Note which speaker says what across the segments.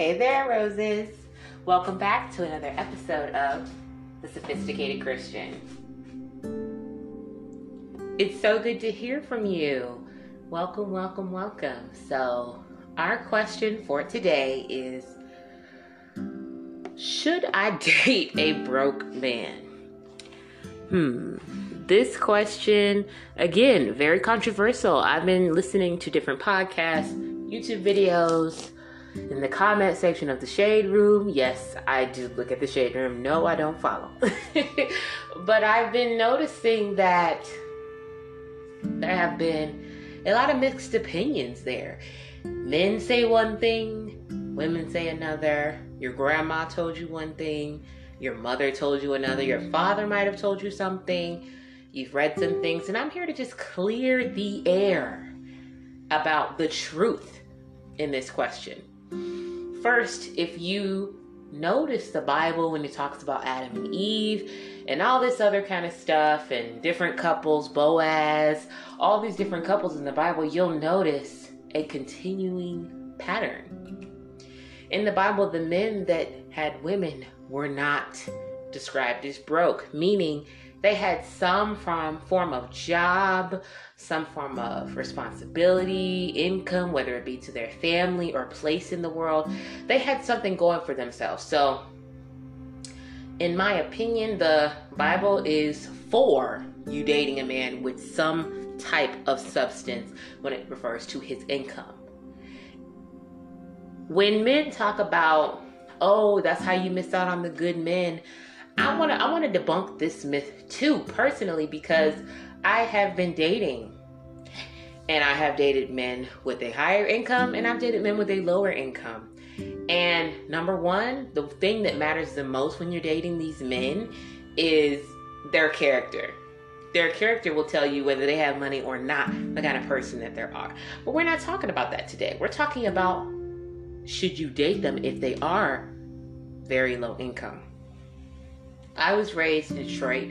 Speaker 1: Hey there, roses. Welcome back to another episode of The Sophisticated Christian. It's so good to hear from you. Welcome, welcome, welcome. So, our question for today is Should I date a broke man? Hmm. This question, again, very controversial. I've been listening to different podcasts, YouTube videos, in the comment section of the shade room. Yes, I do look at the shade room. No, I don't follow. but I've been noticing that there have been a lot of mixed opinions there. Men say one thing, women say another. Your grandma told you one thing, your mother told you another, your father might have told you something. You've read some things, and I'm here to just clear the air about the truth in this question. First, if you notice the Bible when it talks about Adam and Eve and all this other kind of stuff and different couples, Boaz, all these different couples in the Bible, you'll notice a continuing pattern. In the Bible, the men that had women were not described as broke, meaning they had some from form of job, some form of responsibility, income, whether it be to their family or place in the world. They had something going for themselves. So, in my opinion, the Bible is for you dating a man with some type of substance when it refers to his income. When men talk about, oh, that's how you miss out on the good men, I want to I want to debunk this myth too personally because I have been dating and I have dated men with a higher income and I've dated men with a lower income. And number 1, the thing that matters the most when you're dating these men is their character. Their character will tell you whether they have money or not, the kind of person that they are. But we're not talking about that today. We're talking about should you date them if they are very low income. I was raised in Detroit.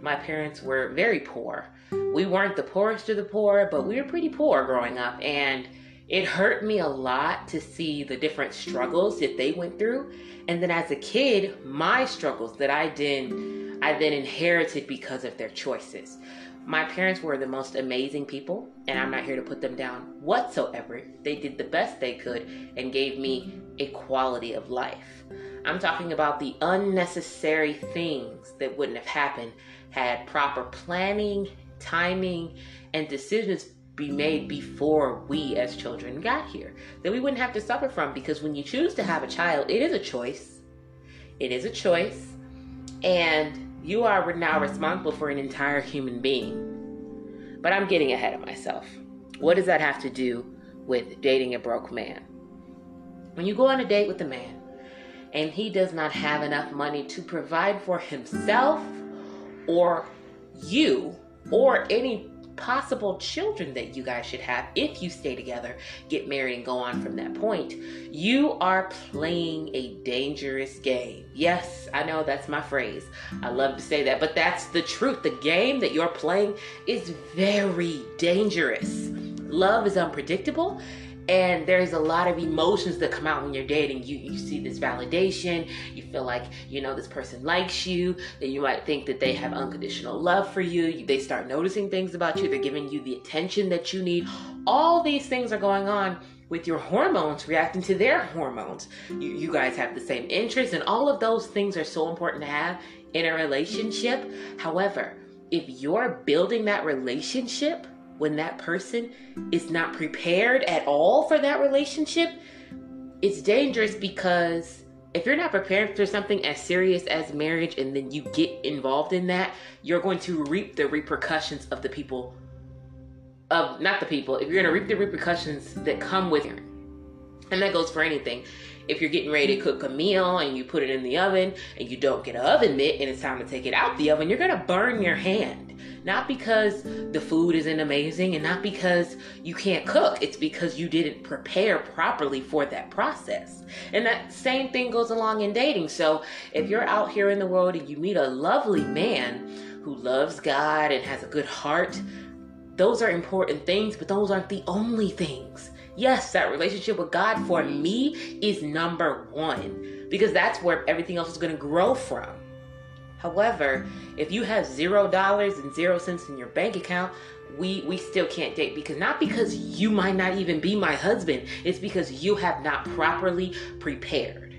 Speaker 1: My parents were very poor. We weren't the poorest of the poor, but we were pretty poor growing up. And it hurt me a lot to see the different struggles that they went through. And then as a kid, my struggles that I did I then inherited because of their choices. My parents were the most amazing people, and I'm not here to put them down whatsoever. They did the best they could and gave me a quality of life. I'm talking about the unnecessary things that wouldn't have happened had proper planning, timing, and decisions be made before we as children got here that we wouldn't have to suffer from because when you choose to have a child, it is a choice. It is a choice. And you are now responsible for an entire human being. But I'm getting ahead of myself. What does that have to do with dating a broke man? When you go on a date with a man, and he does not have enough money to provide for himself or you or any possible children that you guys should have if you stay together, get married, and go on from that point, you are playing a dangerous game. Yes, I know that's my phrase. I love to say that, but that's the truth. The game that you're playing is very dangerous. Love is unpredictable and there's a lot of emotions that come out when you're dating. You you see this validation. You feel like you know this person likes you. Then you might think that they have unconditional love for you. they start noticing things about you. They're giving you the attention that you need. All these things are going on with your hormones reacting to their hormones. You, you guys have the same interests and all of those things are so important to have in a relationship. However if you're building that relationship when that person is not prepared at all for that relationship, it's dangerous because if you're not prepared for something as serious as marriage and then you get involved in that, you're going to reap the repercussions of the people of not the people. If you're going to reap the repercussions that come with it. And that goes for anything. If you're getting ready to cook a meal and you put it in the oven and you don't get an oven mitt and it's time to take it out the oven, you're to burn your hand not because the food isn't amazing and not because you can't cook. It's because you didn't prepare properly for that process. And that same thing goes along in dating. So if you're out here in the world and you meet a lovely man who loves God and has a good heart, those are important things, but those aren't the only things Yes, that relationship with God for me is number one because that's where everything else is going to grow from. However, if you have zero dollars and zero cents in your bank account, we we still can't date because not because you might not even be my husband, it's because you have not properly prepared.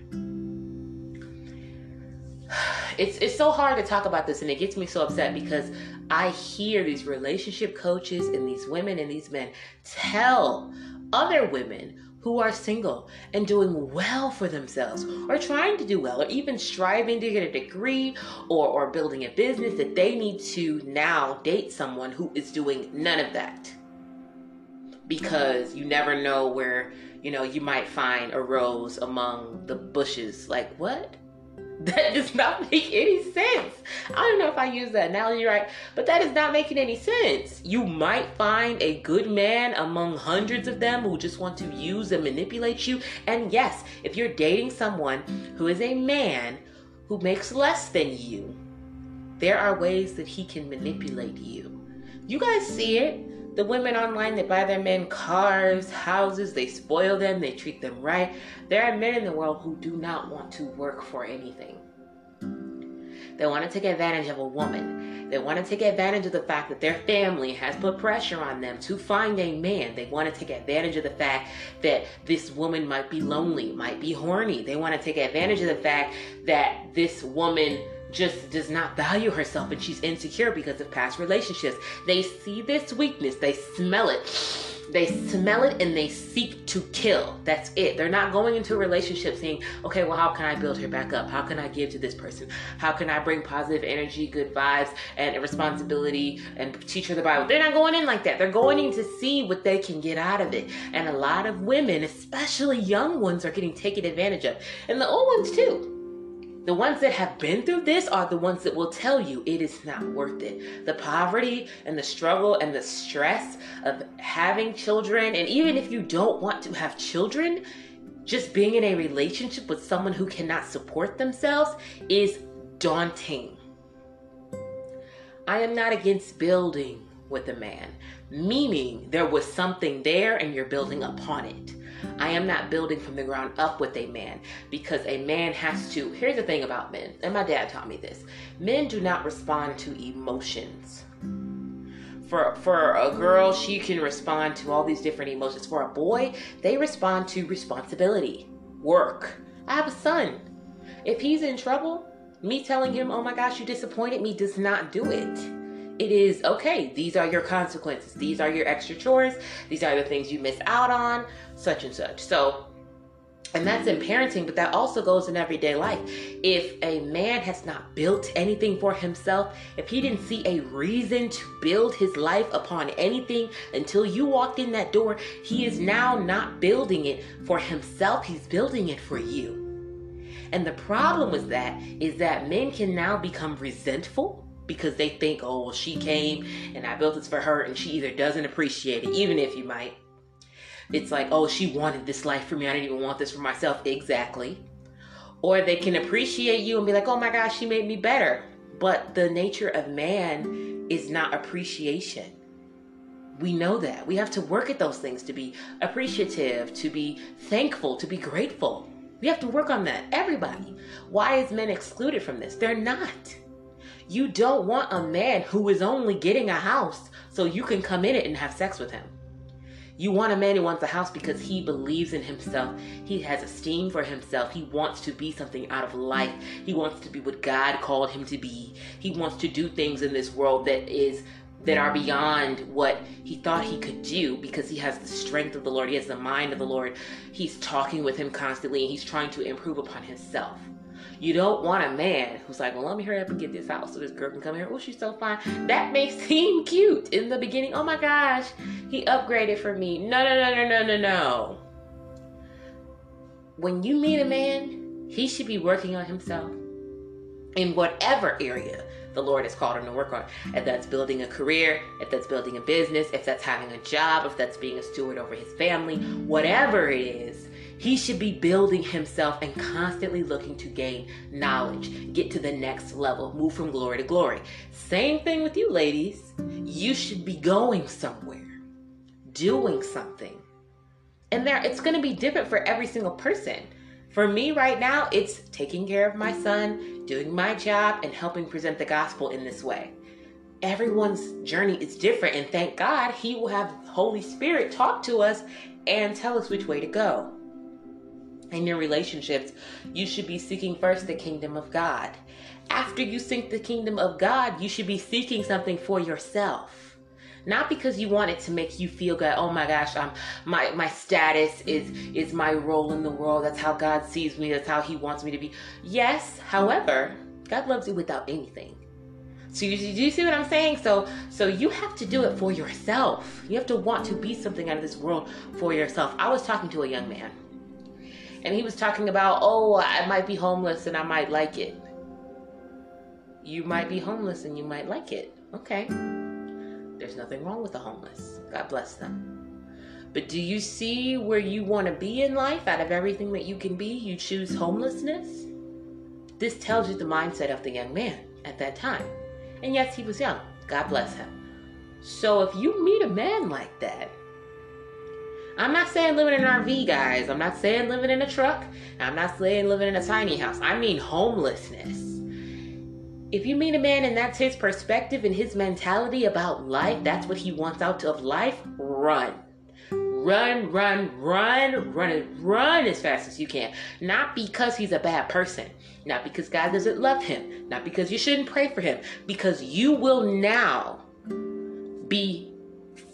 Speaker 1: It's it's so hard to talk about this and it gets me so upset because I hear these relationship coaches and these women and these men tell other women who are single and doing well for themselves or trying to do well or even striving to get a degree or, or building a business that they need to now date someone who is doing none of that. Because you never know where you know you might find a rose among the bushes. Like what that does not make any sense. I don't know if I use that analogy right, but that is not making any sense. You might find a good man among hundreds of them who just want to use and manipulate you. And yes, if you're dating someone who is a man who makes less than you, there are ways that he can manipulate you. You guys see it the women online that buy their men cars, houses, they spoil them, they treat them right. There are men in the world who do not want to work for anything. They want to take advantage of a woman. They want to take advantage of the fact that their family has put pressure on them to find a man. They want to take advantage of the fact that this woman might be lonely, might be horny. They want to take advantage of the fact that this woman just does not value herself and she's insecure because of past relationships. They see this weakness, they smell it. They smell it and they seek to kill. That's it. They're not going into a relationship saying, okay, well, how can I build her back up? How can I give to this person? How can I bring positive energy, good vibes, and responsibility and teach her the Bible? They're not going in like that. They're going in to see what they can get out of it. And a lot of women, especially young ones, are getting taken advantage of. And the old ones too the ones that have been through this are the ones that will tell you it is not worth it. The poverty and the struggle and the stress of having children, and even if you don't want to have children, just being in a relationship with someone who cannot support themselves is daunting. I am not against building with a man, meaning there was something there and you're building upon it. I am not building from the ground up with a man because a man has to. Here's the thing about men, and my dad taught me this men do not respond to emotions. For, for a girl, she can respond to all these different emotions. For a boy, they respond to responsibility, work. I have a son. If he's in trouble, me telling him, oh my gosh, you disappointed me, does not do it it is okay, these are your consequences. These are your extra chores. These are the things you miss out on, such and such. So, and that's in parenting, but that also goes in everyday life. If a man has not built anything for himself, if he didn't see a reason to build his life upon anything until you walked in that door, he is now not building it for himself, he's building it for you. And the problem with that is that men can now become resentful because they think, oh, well, she came and I built this for her and she either doesn't appreciate it, even if you might. It's like, oh, she wanted this life for me. I didn't even want this for myself. Exactly. Or they can appreciate you and be like, oh my gosh, she made me better. But the nature of man is not appreciation. We know that. We have to work at those things to be appreciative, to be thankful, to be grateful. We have to work on that. Everybody. Why is men excluded from this? They're not. You don't want a man who is only getting a house so you can come in it and have sex with him. You want a man who wants a house because he believes in himself. He has esteem for himself. He wants to be something out of life. He wants to be what God called him to be. He wants to do things in this world that is that are beyond what he thought he could do because he has the strength of the Lord. He has the mind of the Lord. He's talking with him constantly and he's trying to improve upon himself. You don't want a man who's like, well, let me hurry up and get this house so this girl can come here. Oh, she's so fine. That may seem cute in the beginning. Oh my gosh, he upgraded for me. No, no, no, no, no, no, no. When you meet a man, he should be working on himself in whatever area the Lord has called him to work on. If that's building a career, if that's building a business, if that's having a job, if that's being a steward over his family, whatever it is, he should be building himself and constantly looking to gain knowledge, get to the next level, move from glory to glory. Same thing with you, ladies. You should be going somewhere, doing something. And there it's going to be different for every single person. For me right now, it's taking care of my son, doing my job, and helping present the gospel in this way. Everyone's journey is different, and thank God He will have Holy Spirit talk to us and tell us which way to go. In your relationships, you should be seeking first the kingdom of God. After you seek the kingdom of God, you should be seeking something for yourself. Not because you want it to make you feel good. Oh my gosh i'm my my status is is my role in the world. That's how god sees me. That's how he wants me to be. Yes however god loves you without anything. So you, do you see what i'm saying? So so you have to do it for yourself. You have to want to be something out of this world for yourself. I was talking to a young man and he was talking about oh i might be homeless and i might like it you might be homeless and you might like it okay there's nothing wrong with the homeless. God bless them. But do you see where you want to be in life? Out of everything that you can be, you choose homelessness? This tells you the mindset of the young man at that time. And yes, he was young. God bless him. So if you meet a man like that, I'm not saying living in an RV, guys. I'm not saying living in a truck. I'm not saying living in a tiny house. I mean homelessness if you meet a man and that's his perspective and his mentality about life, that's what he wants out of life, run. Run, run, run, run, run as fast as you can. Not because he's a bad person, not because God doesn't love him, not because you shouldn't pray for him, because you will now be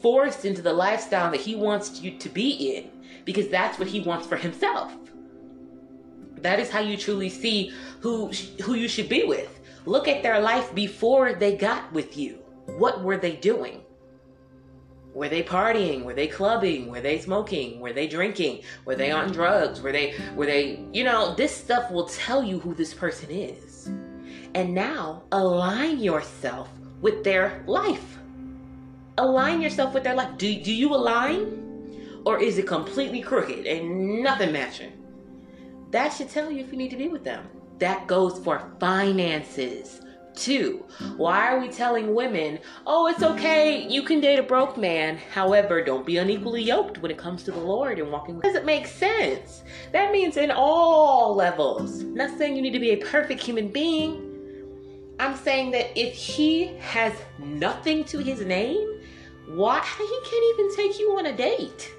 Speaker 1: forced into the lifestyle that he wants you to be in, because that's what he wants for himself. That is how you truly see who who you should be with. Look at their life before they got with you. What were they doing? Were they partying? Were they clubbing? Were they smoking? Were they drinking? Were they on drugs? Were they were they, you know, this stuff will tell you who this person is. And now align yourself with their life. Align yourself with their life. Do, do you align? Or is it completely crooked and nothing matching? That should tell you if you need to be with them that goes for finances too. Why are we telling women, oh, it's okay, you can date a broke man. However, don't be unequally yoked when it comes to the Lord and walking with. Does it make sense? That means in all levels. I'm not saying you need to be a perfect human being. I'm saying that if he has nothing to his name, why he can't even take you on a date?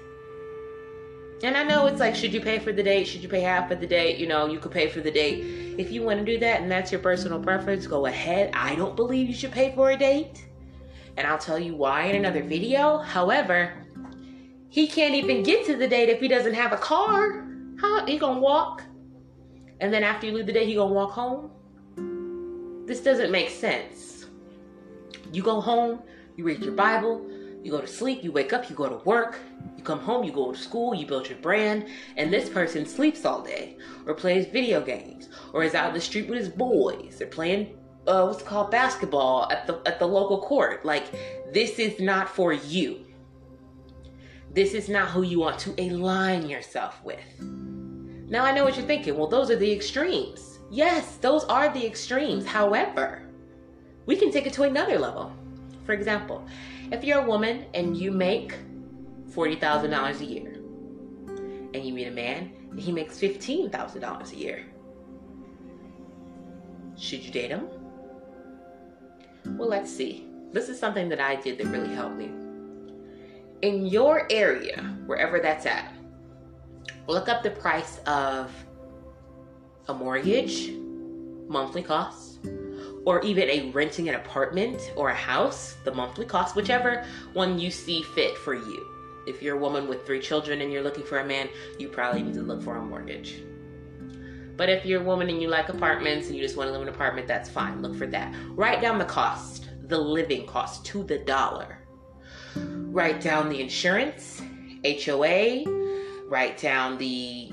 Speaker 1: And I know it's like, should you pay for the date? Should you pay half of the date? You know, you could pay for the date. If you want to do that and that's your personal preference, go ahead. I don't believe you should pay for a date. And I'll tell you why in another video. However, he can't even get to the date if he doesn't have a car. Huh? He gonna walk. And then after you leave the date, he gonna walk home. This doesn't make sense. You go home, you read your Bible, you go to sleep, you wake up, you go to work, you come home, you go to school, you build your brand, and this person sleeps all day, or plays video games, or is out in the street with his boys, or playing uh, what's called basketball at the at the local court. Like this is not for you. This is not who you want to align yourself with. Now I know what you're thinking. Well, those are the extremes. Yes, those are the extremes. However, we can take it to another level. For example, if you're a woman and you make $40,000 a year and you meet a man and he makes $15,000 a year, should you date him? Well, let's see. This is something that I did that really helped me. In your area, wherever that's at, look up the price of a mortgage, monthly costs, or even a renting an apartment or a house, the monthly cost, whichever one you see fit for you. If you're a woman with three children and you're looking for a man, you probably need to look for a mortgage. But if you're a woman and you like apartments and you just want to live in an apartment, that's fine. Look for that. Write down the cost, the living cost to the dollar. Write down the insurance, HOA, write down the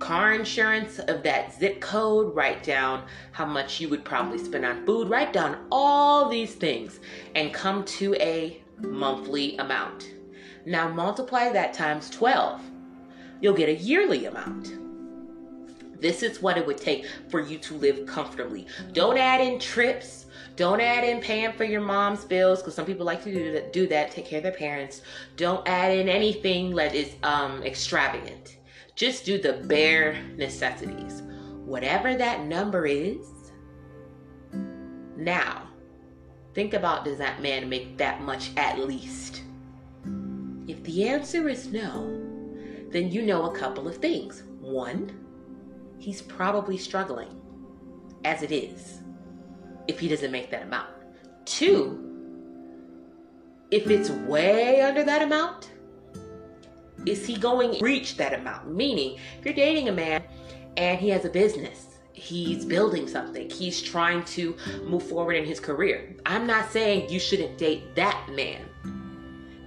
Speaker 1: car insurance of that zip code, write down how much you would probably spend on food, write down all these things and come to a monthly amount. Now multiply that times 12. You'll get a yearly amount. This is what it would take for you to live comfortably. Don't add in trips. Don't add in paying for your mom's bills because some people like to do that, do that, take care of their parents. Don't add in anything that is um, extravagant. Just do the bare necessities. Whatever that number is, now, think about does that man make that much at least? If the answer is no, then you know a couple of things. One, he's probably struggling as it is if he doesn't make that amount. Two, if it's way under that amount, is he going reach that amount? Meaning, if you're dating a man and he has a business he's building something. He's trying to move forward in his career. I'm not saying you shouldn't date that man.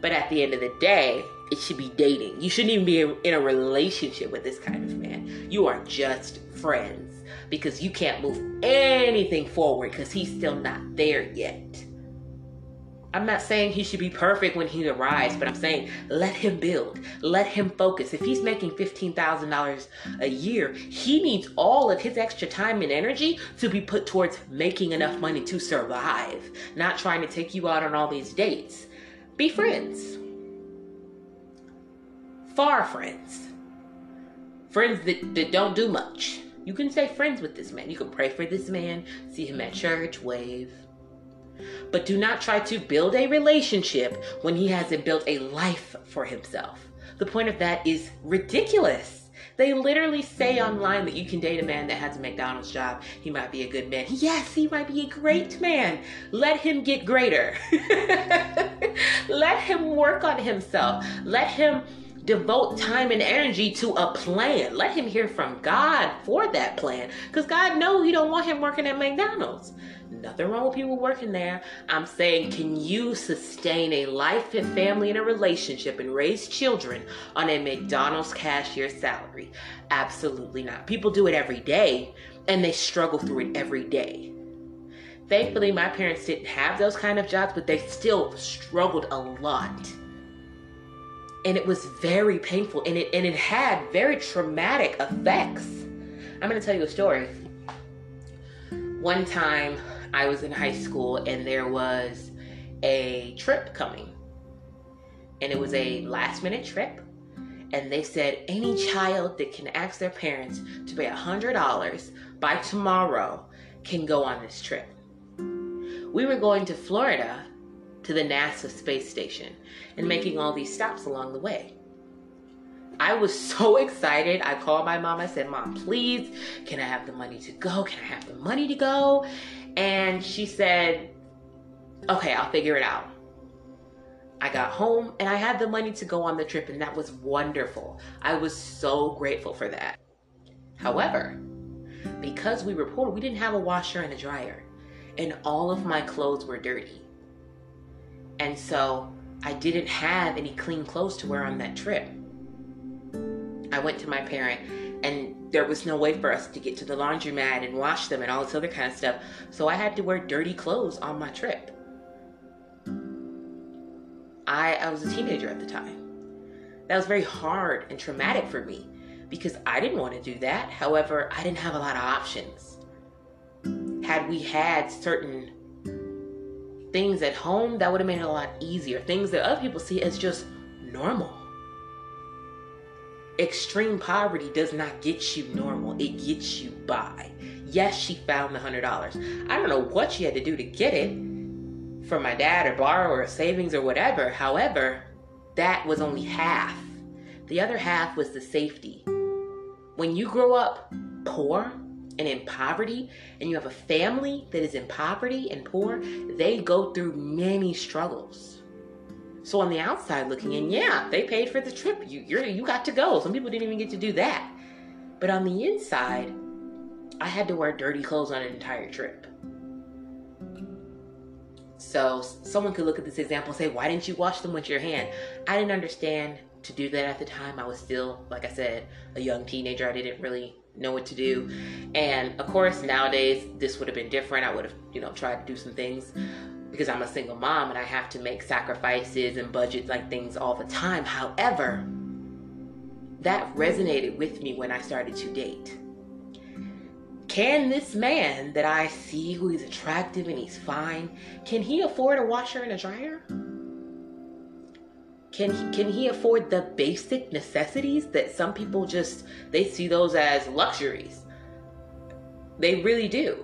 Speaker 1: But at the end of the day, it should be dating. You shouldn't even be in a relationship with this kind of man. You are just friends because you can't move anything forward because he's still not there yet. I'm not saying he should be perfect when he arrives, but I'm saying let him build, let him focus. If he's making $15,000 a year, he needs all of his extra time and energy to be put towards making enough money to survive, not trying to take you out on all these dates. Be friends. Far friends. Friends that, that don't do much. You can stay friends with this man. You can pray for this man, see him at church, wave but do not try to build a relationship when he hasn't built a life for himself. The point of that is ridiculous. They literally say online that you can date a man that has a McDonald's job. He might be a good man. Yes, he might be a great man. Let him get greater. Let him work on himself. Let him devote time and energy to a plan. Let him hear from God for that plan. Because God knows you don't want him working at McDonald's. Nothing wrong with people working there. I'm saying, can you sustain a life and family and a relationship and raise children on a McDonald's cashier salary? Absolutely not. People do it every day and they struggle through it every day. Thankfully, my parents didn't have those kind of jobs, but they still struggled a lot. And it was very painful and it, and it had very traumatic effects. I'm going to tell you a story. One time, I was in high school and there was a trip coming. And it was a last minute trip. And they said any child that can ask their parents to pay $100 by tomorrow can go on this trip. We were going to Florida to the NASA space station and making all these stops along the way. I was so excited. I called my mom. I said, Mom, please, can I have the money to go? Can I have the money to go? And she said, Okay, I'll figure it out. I got home and I had the money to go on the trip, and that was wonderful. I was so grateful for that. However, because we were poor, we didn't have a washer and a dryer, and all of my clothes were dirty. And so I didn't have any clean clothes to wear on that trip. I went to my parent and there was no way for us to get to the laundromat and wash them and all this other kind of stuff. So I had to wear dirty clothes on my trip. I, I was a teenager at the time. That was very hard and traumatic for me because I didn't want to do that. However, I didn't have a lot of options. Had we had certain things at home, that would have made it a lot easier. Things that other people see as just normal extreme poverty does not get you normal, it gets you by. Yes, she found the hundred dollars. I don't know what she had to do to get it from my dad or borrow or savings or whatever. However, that was only half. The other half was the safety. When you grow up poor and in poverty, and you have a family that is in poverty and poor, they go through many struggles so on the outside looking in, yeah, they paid for the trip. You you got to go. Some people didn't even get to do that. But on the inside, I had to wear dirty clothes on an entire trip. So someone could look at this example and say, "Why didn't you wash them with your hand?" I didn't understand to do that at the time. I was still, like I said, a young teenager. I didn't really know what to do. And of course, nowadays this would have been different. I would have, you know, tried to do some things because I'm a single mom and I have to make sacrifices and budget like things all the time. However, that resonated with me when I started to date. can this man that I see who is attractive and he's fine, can he afford a washer and a dryer? Can he, can he afford the basic necessities that some people just they see those as luxuries? They really do.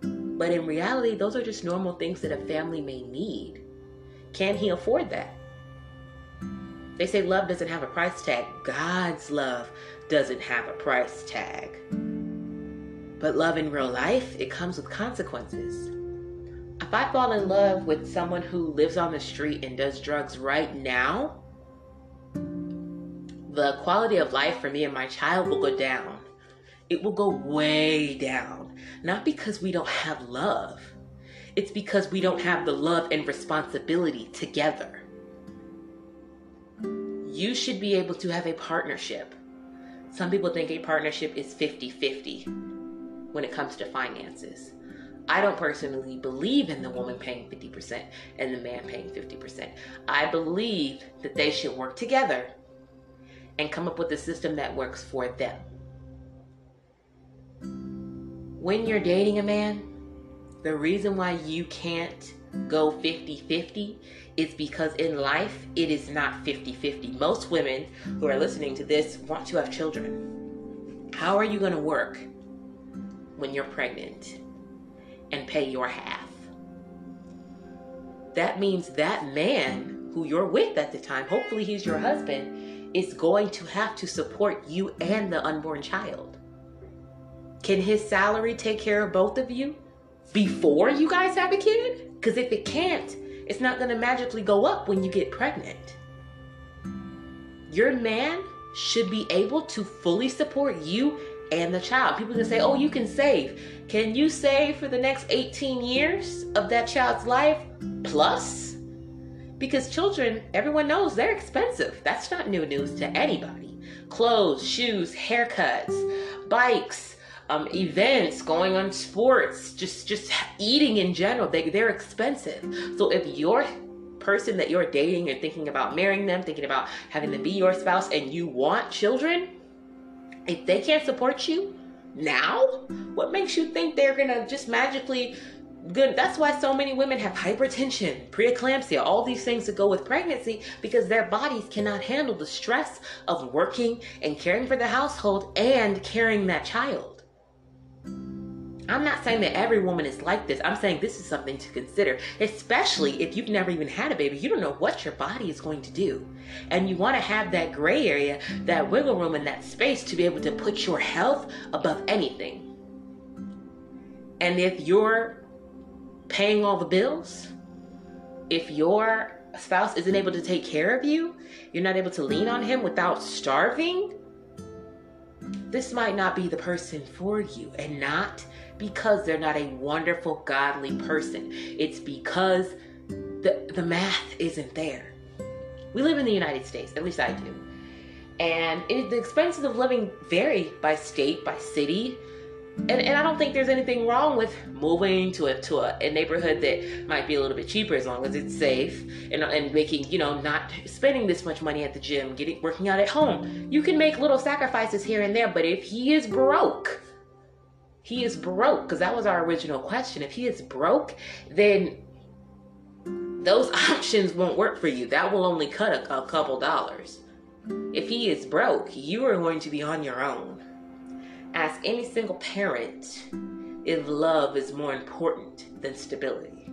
Speaker 1: But in reality, those are just normal things that a family may need. Can he afford that? They say love doesn't have a price tag. God's love doesn't have a price tag. But love in real life, it comes with consequences. If I fall in love with someone who lives on the street and does drugs right now, the quality of life for me and my child will go down. It will go way down. Not because we don't have love, it's because we don't have the love and responsibility together. You should be able to have a partnership. Some people think a partnership is 50 50 when it comes to finances. I don't personally believe in the woman paying 50% and the man paying 50%. I believe that they should work together and come up with a system that works for them. When you're dating a man, the reason why you can't go 50 50 is because in life it is not 50 50. Most women who are listening to this want to have children. How are you going to work when you're pregnant and pay your half? That means that man who you're with at the time, hopefully he's your husband, is going to have to support you and the unborn child. Can his salary take care of both of you before you guys have a kid? Because if it can't, it's not going to magically go up when you get pregnant. Your man should be able to fully support you and the child. People can say, oh, you can save. Can you save for the next 18 years of that child's life plus? Because children, everyone knows they're expensive. That's not new news to anybody. Clothes, shoes, haircuts, bikes, um, events, going on sports, just just eating in general. They they're expensive. So if your person that you're dating and thinking about marrying them, thinking about having them be your spouse, and you want children, if they can't support you now, what makes you think they're gonna just magically good that's why so many women have hypertension preeclampsia all these things that go with pregnancy because their bodies cannot handle the stress of working and caring for the household and carrying that child I'm not saying that every woman is like this. I'm saying this is something to consider, especially if you've never even had a baby. You don't know what your body is going to do. And you want to have that gray area, that wiggle room, and that space to be able to put your health above anything. And if you're paying all the bills, if your spouse isn't able to take care of you, you're not able to lean on him without starving, this might not be the person for you. And not because they're not a wonderful, godly person. It's because the, the math isn't there. We live in the United States, at least I do. And it, the expenses of living vary by state, by city. And, and I don't think there's anything wrong with moving to a to a, a neighborhood that might be a little bit cheaper as long as it's safe and, and making you know not spending this much money at the gym, getting working out at home. You can make little sacrifices here and there, but if he is broke, he is broke because that was our original question. If he is broke then those options won't work for you. That will only cut a, a couple dollars. If he is broke you are going to be on your own. Ask any single parent if love is more important than stability.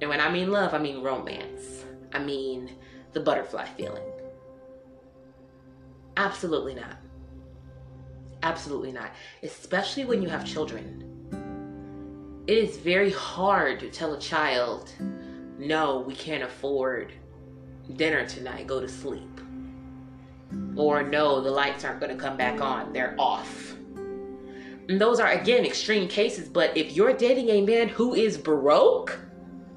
Speaker 1: And when i mean love i mean romance. I mean the butterfly feeling. Absolutely not Absolutely not. Especially when you have children. It is very hard to tell a child, no, we can't afford dinner tonight, go to sleep. Or no, the lights aren't going to come back on, they're off. And those are, again, extreme cases, but if you're dating a man who is broke,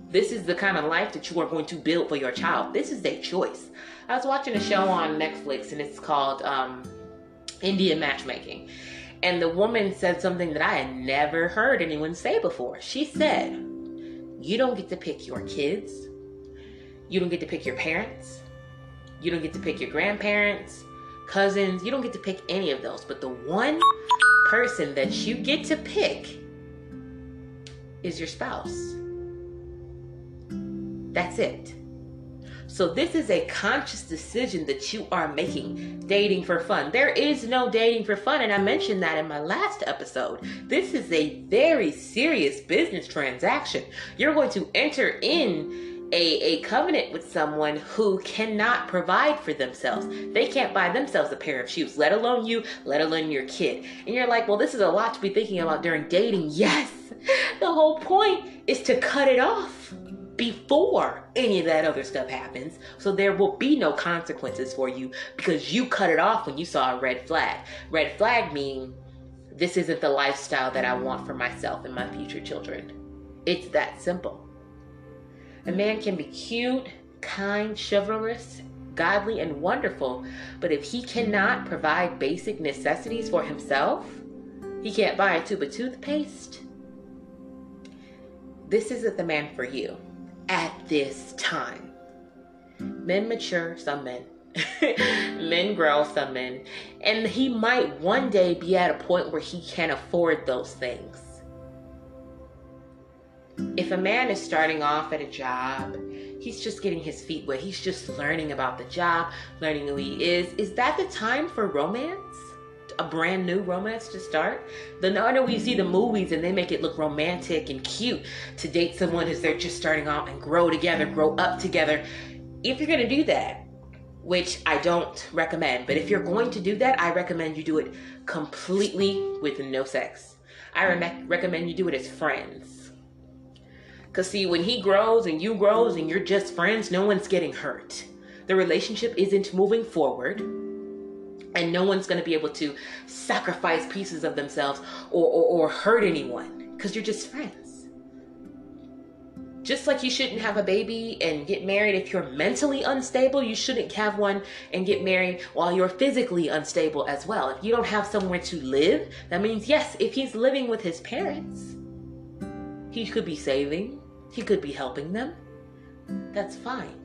Speaker 1: this is the kind of life that you are going to build for your child. This is a choice. I was watching a show on Netflix and it's called um, Indian matchmaking. And the woman said something that I had never heard anyone say before. She said, You don't get to pick your kids, you don't get to pick your parents, you don't get to pick your grandparents, cousins, you don't get to pick any of those. But the one person that you get to pick is your spouse. That's it. So, this is a conscious decision that you are making dating for fun. There is no dating for fun, and I mentioned that in my last episode. This is a very serious business transaction. You're going to enter in a, a covenant with someone who cannot provide for themselves. They can't buy themselves a pair of shoes, let alone you, let alone your kid. And you're like, well, this is a lot to be thinking about during dating. Yes, the whole point is to cut it off before any of that other stuff happens. So there will be no consequences for you because you cut it off when you saw a red flag. Red flag meaning this isn't the lifestyle that I want for myself and my future children. It's that simple. A man can be cute, kind, chivalrous, godly, and wonderful, but if he cannot provide basic necessities for himself, he can't buy a tube of toothpaste. This isn't the man for you at this time. Men mature, some men. men grow, some men. And he might one day be at a point where he can't afford those things. If a man is starting off at a job, he's just getting his feet wet, he's just learning about the job, learning who he is, is that the time for romance? A brand new romance to start. The I we see the movies and they make it look romantic and cute to date someone as they're just starting out and grow together, grow up together. If you're gonna do that, which I don't recommend, but if you're going to do that, I recommend you do it completely with no sex. I re- recommend you do it as friends. Cause see, when he grows and you grows and you're just friends, no one's getting hurt. The relationship isn't moving forward and no one's going to be able to sacrifice pieces of themselves or, or, or hurt anyone because you're just friends. Just like you shouldn't have a baby and get married if you're mentally unstable, you shouldn't have one and get married while you're physically unstable as well. If you don't have somewhere to live, that means, yes, if he's living with his parents, he could be saving, he could be helping them. That's fine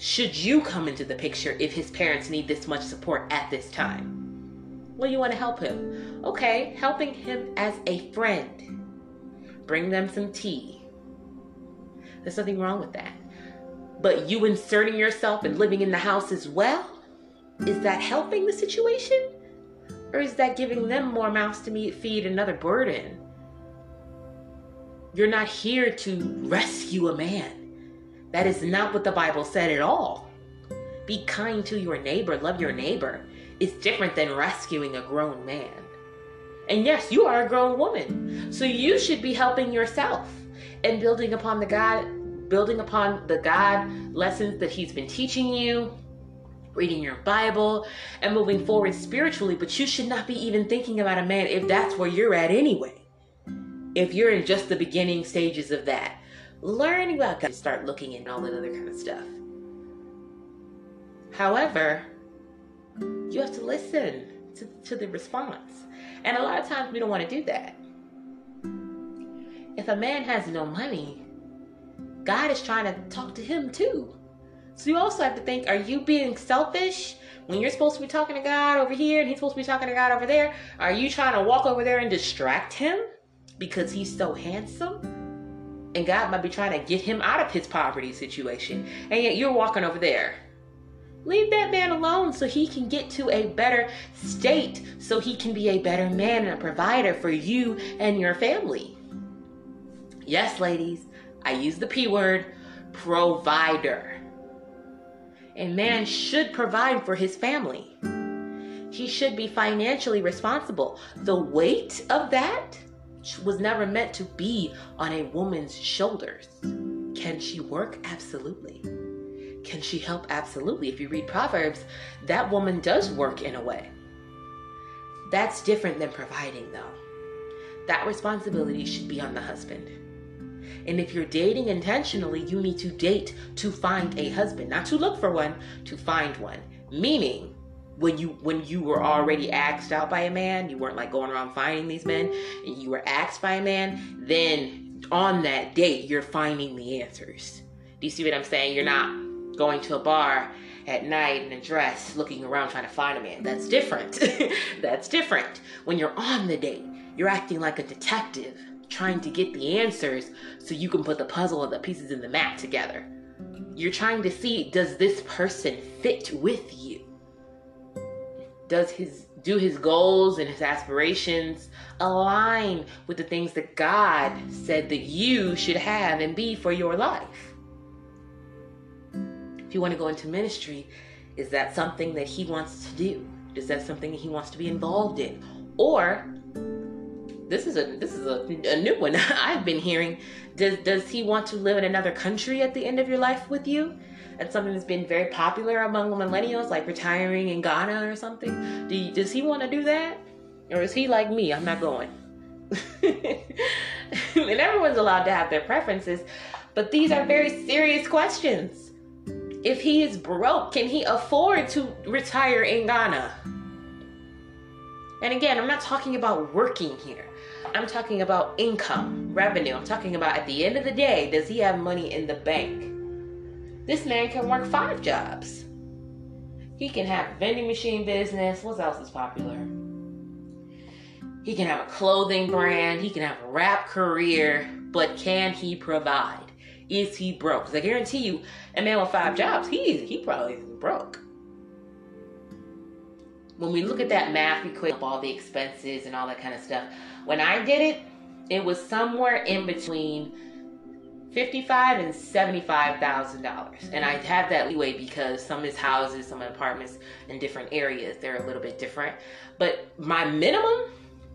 Speaker 1: should you come into the picture if his parents need this much support at this time? Well, you want to help him. Okay, helping him as a friend. Bring them some tea. There's nothing wrong with that. But you inserting yourself and living in the house as well? Is that helping the situation? Or is that giving them more mouths to feed another burden? You're not here to rescue a man. That is not what the Bible said at all. Be kind to your neighbor, love your neighbor. It's different than rescuing a grown man. And yes, you are a grown woman. So you should be helping yourself and building upon the God, building upon the God lessons that He's been teaching you, reading your Bible, and moving forward spiritually. But you should not be even thinking about a man if that's where you're at anyway. If you're in just the beginning stages of that learning about God, start looking at all that other kind of stuff. However, you have to listen to, to the response. And a lot of times we don't want to do that. If a man has no money, God is trying to talk to him too. So you also have to think are you being selfish when you're supposed to be talking to God over here and he's supposed to be talking to God over there? Are you trying to walk over there and distract him because he's so handsome? And God might be trying to get him out of his poverty situation, and yet you're walking over there. Leave that man alone so he can get to a better state, so he can be a better man and a provider for you and your family. Yes, ladies, I use the P word provider. A man should provide for his family. He should be financially responsible. The weight of that was never meant to be on a woman's shoulders. Can she work? Absolutely. Can she help? Absolutely. If you read Proverbs, that woman does work in a way. That's different than providing, though. That responsibility should be on the husband. And if you're dating intentionally, you need to date to find a husband, not to look for one, to find one. Meaning, when you when you were already axed out by a man, you weren't like going around finding these men, and you were axed by a man, then on that date you're finding the answers. Do you see what I'm saying? You're not going to a bar at night in a dress looking around trying to find a man. That's different. That's different. When you're on the date, you're acting like a detective trying to get the answers so you can put the puzzle of the pieces in the map together. You're trying to see does this person fit with you? Does his do his goals and his aspirations align with the things that God said that you should have and be for your life? If you want to go into ministry, is that something that he wants to do? Is that something that he wants to be involved in? Or this is a this is a, a new one I've been hearing. Does does he want to live in another country at the end of your life with you? That's something that's been very popular among millennials, like retiring in Ghana or something. Do you, does he want to do that, or is he like me? I'm not going. and everyone's allowed to have their preferences, but these are very serious questions. If he is broke, can he afford to retire in Ghana? And again, I'm not talking about working here. I'm talking about income, revenue. I'm talking about at the end of the day, does he have money in the bank? This man can work five jobs. He can have a vending machine business. What else is popular? He can have a clothing brand. He can have a rap career. But can he provide? Is he broke? Because I guarantee you, a man with five jobs, he he probably isn't broke. When we look at that math, we quick all the expenses and all that kind of stuff. When I did it, it was somewhere in between fifty-five and seventy-five thousand dollars, and I have that leeway because some is houses, some apartments in different areas. They're a little bit different, but my minimum,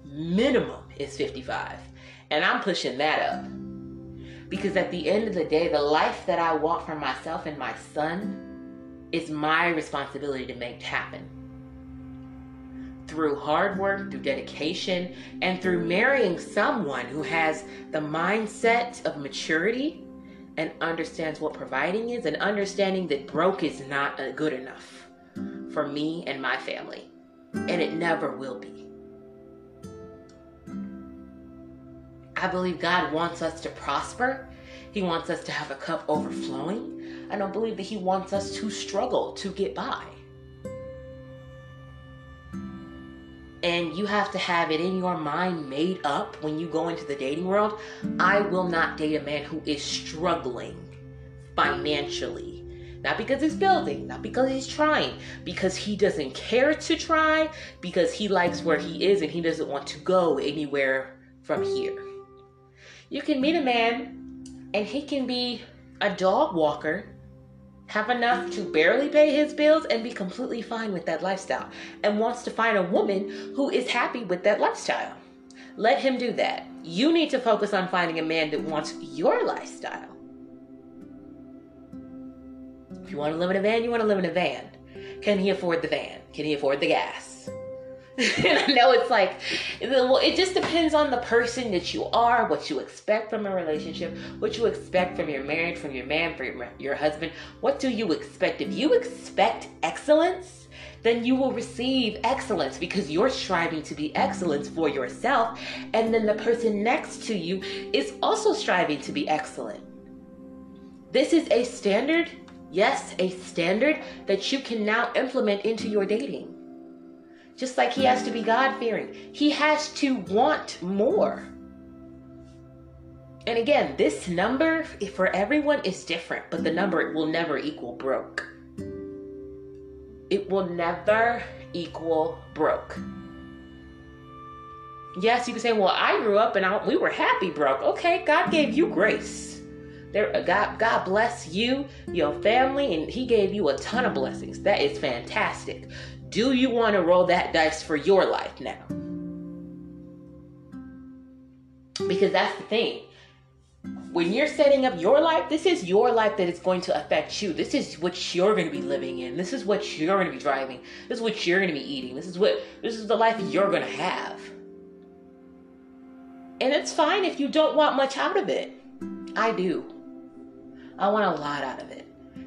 Speaker 1: minimum is fifty-five, and I'm pushing that up. Because at the end of the day, the life that I want for myself and my son is my responsibility to make happen through hard work, through dedication, and through marrying someone who has the mindset of maturity and understands what providing is and understanding that broke is not good enough for me and my family. And it never will be. I believe God wants us to prosper. He wants us to have a cup overflowing. I don't believe that He wants us to struggle to get by. And you have to have it in your mind made up when you go into the dating world. I will not date a man who is struggling financially. Not because he's building, not because he's trying, because he doesn't care to try, because he likes where he is and he doesn't want to go anywhere from here. You can meet a man and he can be a dog walker have enough to barely pay his bills and be completely fine with that lifestyle and wants to find a woman who is happy with that lifestyle. Let him do that. You need to focus on finding a man that wants your lifestyle. If you want to live in a van, you want to live in a van. Can he afford the van? Can he afford the gas? And I know it's like, well, it just depends on the person that you are, what you expect from a relationship, what you expect from your marriage, from your man, from your, your husband. What do you expect? If you expect excellence, then you will receive excellence because you're striving to be excellence for yourself. And then the person next to you is also striving to be excellent. This is a standard, yes, a standard that you can now implement into your dating just like he has to be God fearing. He has to want more. And again, this number for everyone is different, but the number will never equal broke. It will never equal broke. Yes, you can say, well, I grew up and I, we were happy broke. Okay, God gave you grace. There, uh, God, God bless you, your family, and He gave you a ton of blessings. That is fantastic. Do you want to roll that dice for your life now? Because that's the thing. When you're setting up your life, this is your life that is going to affect you. This is what you're going to be living in. This is what you're going to be driving. This is what you're going to be eating. This is what this is the life you're going to have. And it's fine if you don't want much out of it. I do. I want a lot out of it.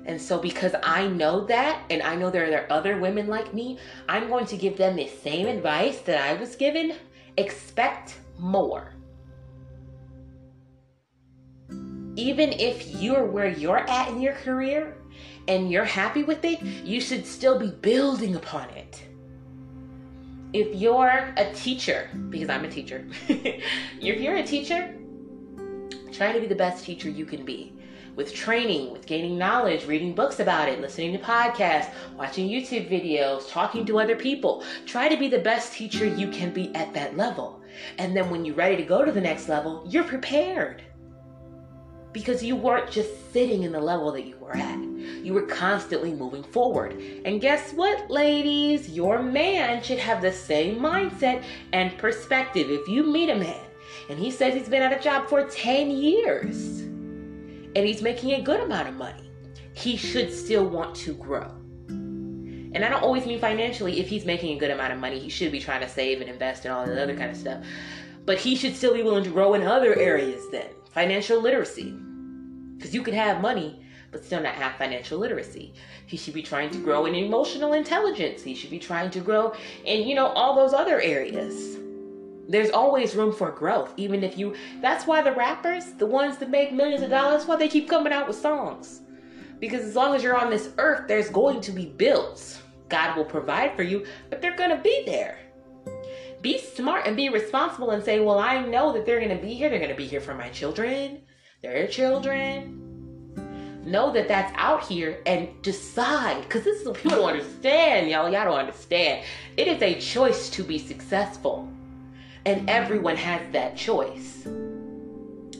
Speaker 1: And so, because I know that, and I know there are other women like me, I'm going to give them the same advice that I was given expect more. Even if you're where you're at in your career and you're happy with it, you should still be building upon it. If you're a teacher, because I'm a teacher, if you're a teacher, try to be the best teacher you can be with training, with gaining knowledge, reading books about it, listening to podcasts, watching YouTube videos, talking to other people. Try to be the best teacher you can be at that level. And then when you're ready to go to the next level, you're prepared. Because you weren't just sitting in the level that you were at. You were constantly moving forward. And guess what, ladies? Your man should have the same mindset and perspective. If you meet a man and he says he's been at a job for 10 years, and he's making a good amount of money, he should still want to grow. And I don't always mean financially. If he's making a good amount of money, he should be trying to save and invest and all that other kind of stuff. But he should still be willing to grow in other areas then. Financial literacy. Because you can have money, but still not have financial literacy. He should be trying to grow in emotional intelligence. He should be trying to grow in, you know, all those other areas there's always room for growth even if you that's why the rappers the ones that make millions of dollars why they keep coming out with songs. Because as long as you're on this earth there's going to be bills. God will provide for you but they're going to be there. Be smart and be responsible and say well i know that they're going to be here. They're going to be here for my children their children. Know that that's out here and decide because this is what people don't understand y'all. Y'all don't understand. It is a choice to be successful and everyone has that choice.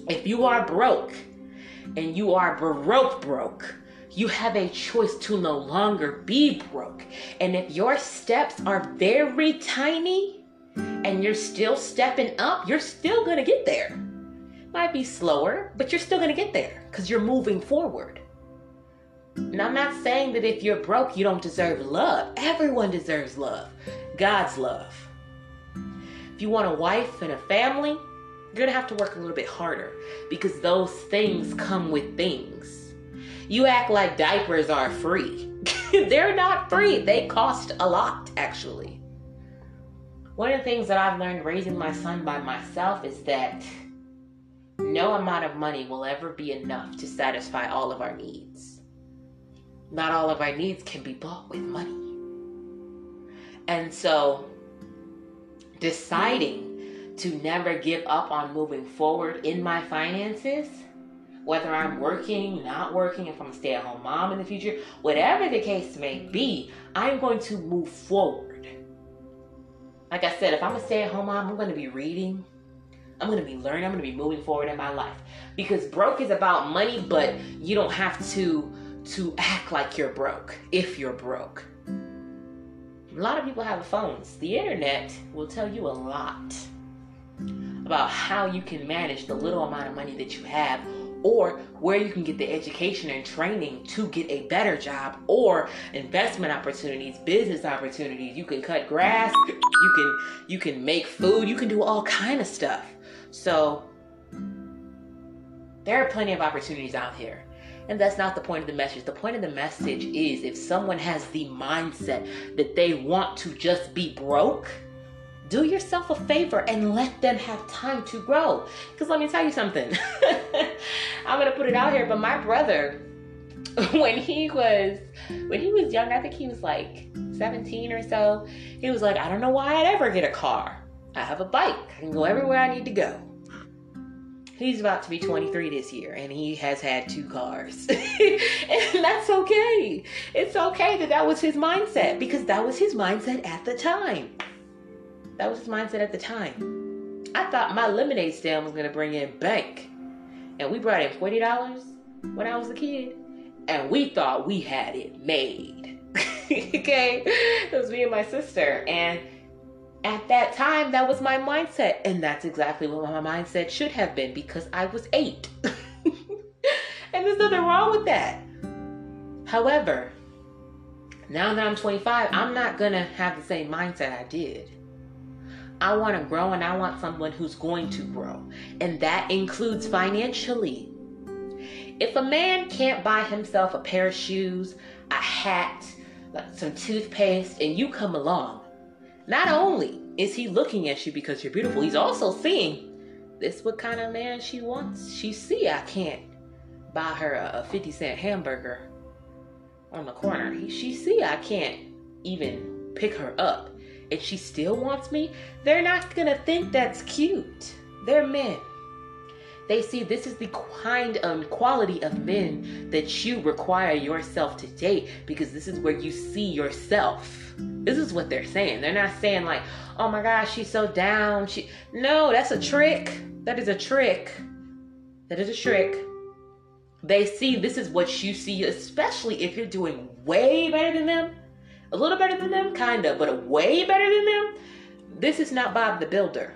Speaker 1: If you are broke and you are broke, broke, you have a choice to no longer be broke. And if your steps are very tiny and you're still stepping up, you're still gonna get there. Might be slower, but you're still gonna get there because you're moving forward. And I'm not saying that if you're broke, you don't deserve love. Everyone deserves love, God's love. If you want a wife and a family, you're to have to work a little bit harder because those things come with things. You act like diapers are free. They're not free, they cost a lot, actually. One of the things that I've learned raising my son by myself is that no amount of money will ever be enough to satisfy all of our needs. Not all of our needs can be bought with money. And so deciding to never give up on moving forward in my finances, whether I'm working, not working, if I'm a stay at home mom in the future, whatever the case may be, I'm going to move forward. Like I said, if I'm a stay at home mom, I'm going to be reading. I'm going to be learning. I'm going to be moving forward in my life. Because broke is about money, but you don't have to to act like you're broke if you're broke. A lot of people have phones. The internet will tell you a lot about how you can manage the little amount of money that you have or where you can get the education and training to get a better job or investment opportunities business opportunities. You can cut grass. You can you can make food. You can do all kind of stuff. So there are plenty of opportunities out here and that's not the point of the message. The point of the message is if someone has the mindset that they want to just be broke, do yourself a favor and let them have time to grow. Because let me tell you something. I'm gonna put it out here, but my brother, when he was when he was young, I think he was like 17 or so, he was like, I don't know why I'd ever get a car. I have a bike. I can go everywhere I need to go. He's about to be 23 this year and he has had two cars. and that's okay. It's okay that that was his mindset because that was his mindset at the time. That was his mindset at the time. I thought my lemonade stand was going to bring in bank. And we brought in $40 when I was a kid. And we thought we had it made. okay? It was me and my sister. And at that time, that was my mindset. And that's exactly what my mindset should have been because I was eight. and there's nothing wrong with that. However, now that I'm 25, I'm not going to have the same mindset I did. I want to grow and I want someone who's going to grow. And that includes financially. If a man can't buy himself a pair of shoes, a hat, some toothpaste, and you come along, not only is he looking at you because you're beautiful, he's also seeing this what kind of man she wants. She see I can't buy her a, 50 cent hamburger on the corner. He, she see I can't even pick her up and she still wants me, they're not gonna think that's cute. They're men. They see this is the kind of quality of men that you require yourself to date because this is where you see yourself. This is what they're saying. They're not saying like, "Oh my gosh, she's so down." She No, that's a trick. That is a trick. That is a trick. They see this is what you see, especially if you're doing way better than them. A little better than them, kind of, but way better than them. This is not Bob the Builder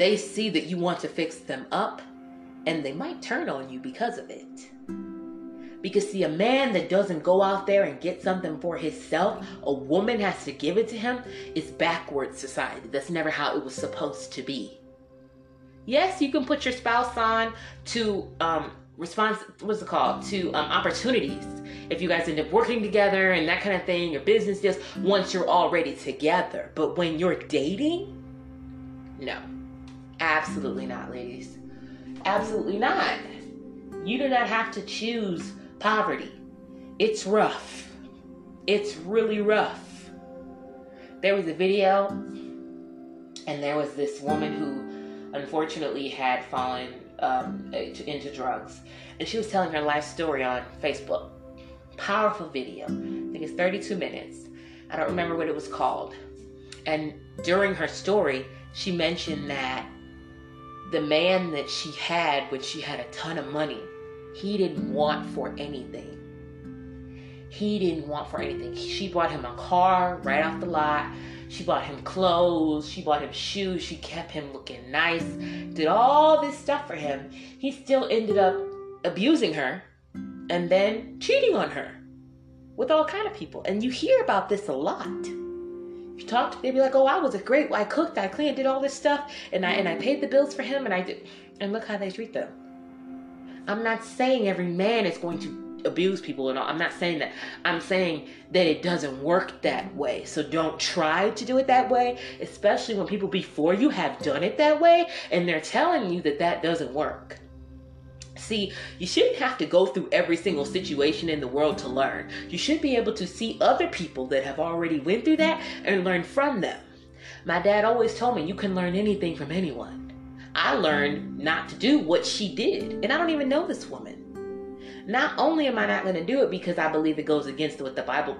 Speaker 1: they see that you want to fix them up and they might turn on you because of it. Because, see, a man that doesn't go out there and get something for himself, a woman has to give it to him, is backward society. That's never how it was supposed to be. Yes, you can put your spouse on to um, response, what's it called? To um, opportunities. If you guys end up working together and that kind of thing, your business deals, once you're already together. But when you're dating, no. Absolutely not, ladies. Absolutely not. You do not have to choose poverty. It's rough. It's really rough. There was a video, and there was this woman who unfortunately had fallen um, into drugs. And she was telling her life story on Facebook. Powerful video. I think it's 32 minutes. I don't remember what it was called. And during her story, she mentioned that the man that she had when she had a ton of money, he didn't want for anything. He didn't want for anything. She bought him a car right off the lot. She bought him clothes. She bought him shoes. She kept him looking nice. Did all this stuff for him. He still ended up abusing her and then cheating on her with all kind of people. And you hear about this a lot you talk, to they'd be like, "Oh, I was a great. I cooked, I cleaned, did all this stuff, and I and I paid the bills for him, and I did. And look how they treat them. I'm not saying every man is going to abuse people and all. I'm not saying that. I'm saying that it doesn't work that way. So don't try to do it that way, especially when people before you have done it that way and they're telling you that that doesn't work. See, you shouldn't have to go through every single situation in the world to learn. You should be able to see other people that have already went through that and learn from them. My dad always told me you can learn anything from anyone. I learned not to do what she did, and I don't even know this woman. Not only am I not going to do it because I believe it goes against what the Bible,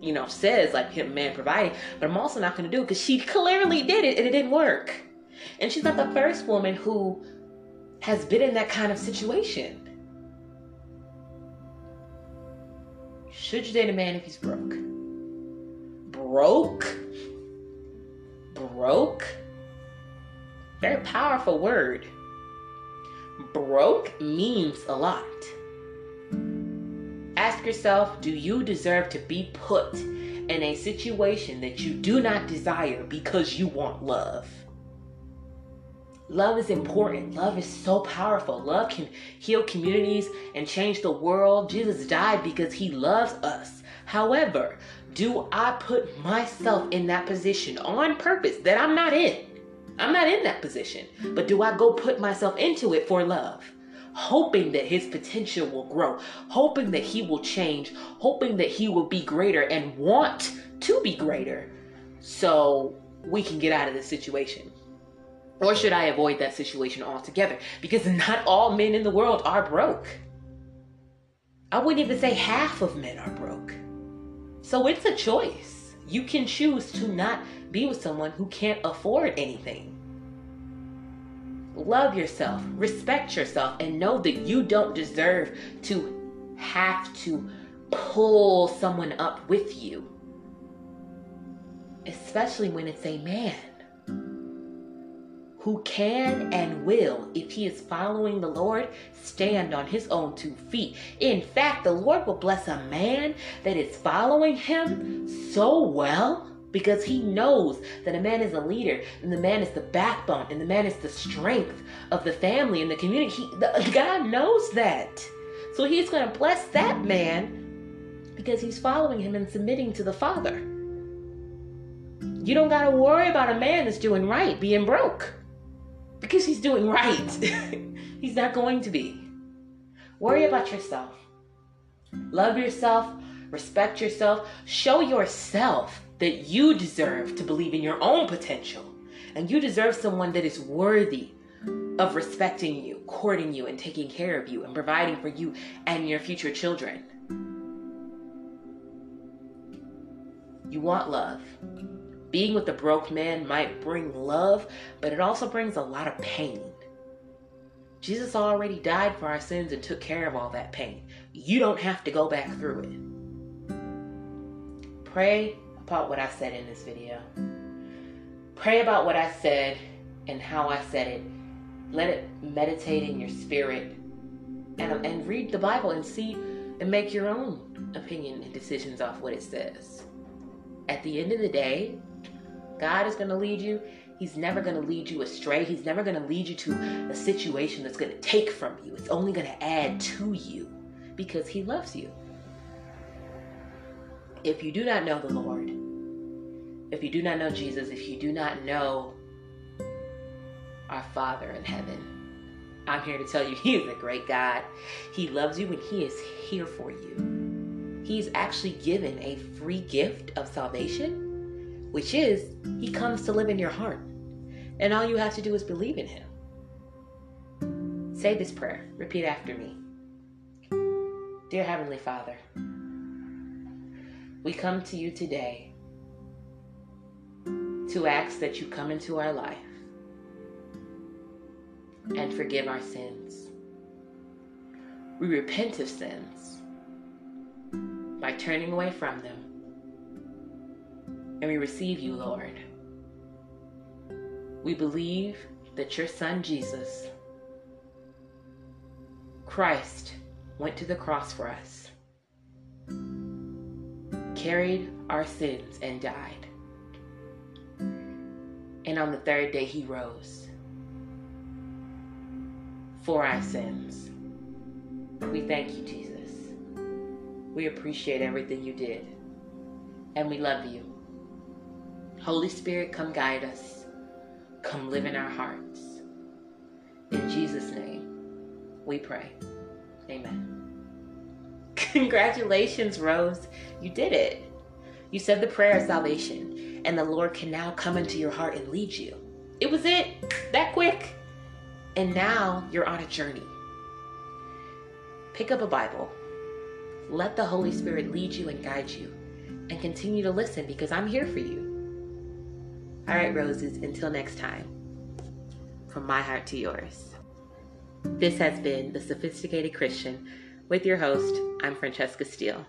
Speaker 1: you know, says, like him man providing, but I'm also not going to do it because she clearly did it and it didn't work. And she's not the first woman who has been in that kind of situation. Should you date a man if he's broke? Broke? Broke? Very powerful word. Broke means a lot. Ask yourself do you deserve to be put in a situation that you do not desire because you want love? Love is important. Love is so powerful. Love can heal communities and change the world. Jesus died because he loves us. However, do I put myself in that position on purpose that I'm not in? I'm not in that position. But do I go put myself into it for love? Hoping that his potential will grow, hoping that he will change, hoping that he will be greater and want to be greater so we can get out of this situation. Or should I avoid that situation altogether? Because not all men in the world are broke. I wouldn't even say half of men are broke. So it's a choice. You can choose to not be with someone who can't afford anything. Love yourself, respect yourself, and know that you don't deserve to have to pull someone up with you. Especially when it's a man who can and will, if he is following the Lord, stand on his own two feet. In fact, the Lord will bless a man that is following him so well because he knows that a man is a leader and the man is the backbone and the man is the strength of the family and the community. He, the, God knows that. So he's going to bless that man because he's following him and submitting to the Father. You don't got to worry about a man that's doing right being broke because he's doing right. he's not going to be. Worry about yourself. Love yourself, respect yourself, show yourself that you deserve to believe in your own potential. And you deserve someone that is worthy of respecting you, courting you, and taking care of you, and providing for you and your future children. You want love. Being with a broke man might bring love, but it also brings a lot of pain. Jesus already died for our sins and took care of all that pain. You don't have to go back through it. Pray about what I said in this video. Pray about what I said and how I said it. Let it meditate in your spirit and, and read the Bible and see and make your own opinion and decisions off what it says. At the end of the day, God is going to lead you. He's never going to lead you astray. He's never going to lead you to a situation that's going to take from you. It's only going to add to you because He loves you. If you do not know the Lord, if you do not know Jesus, if you do not know our Father in heaven, I'm here to tell you He is a great God. He loves you and He is here for you. He's actually given a free gift of salvation which is He comes to live in your heart. And all you have to do is believe in Him. Say this prayer. Repeat after me. Dear Heavenly Father, we come to you today to ask that you come into our life and forgive our sins. We repent of sins by turning away from them and we receive you, Lord. We believe that your Son Jesus, Christ, went to the cross for us, carried our sins, and died. And on the third day, he rose for our sins. We thank you, Jesus. We appreciate everything you did, and we love you. Holy Spirit, come guide us. Come live in our hearts. In Jesus' name, we pray. Amen. Congratulations, Rose. You did it. You said the prayer of salvation, and the Lord can now come into your heart and lead you. It was it, that quick. And now you're on a journey. Pick up a Bible. Let the Holy Spirit lead you and guide you. And continue to listen because I'm here for you. All right, roses, until next time, from my heart to yours. This has been The Sophisticated Christian with your host, I'm Francesca Steele.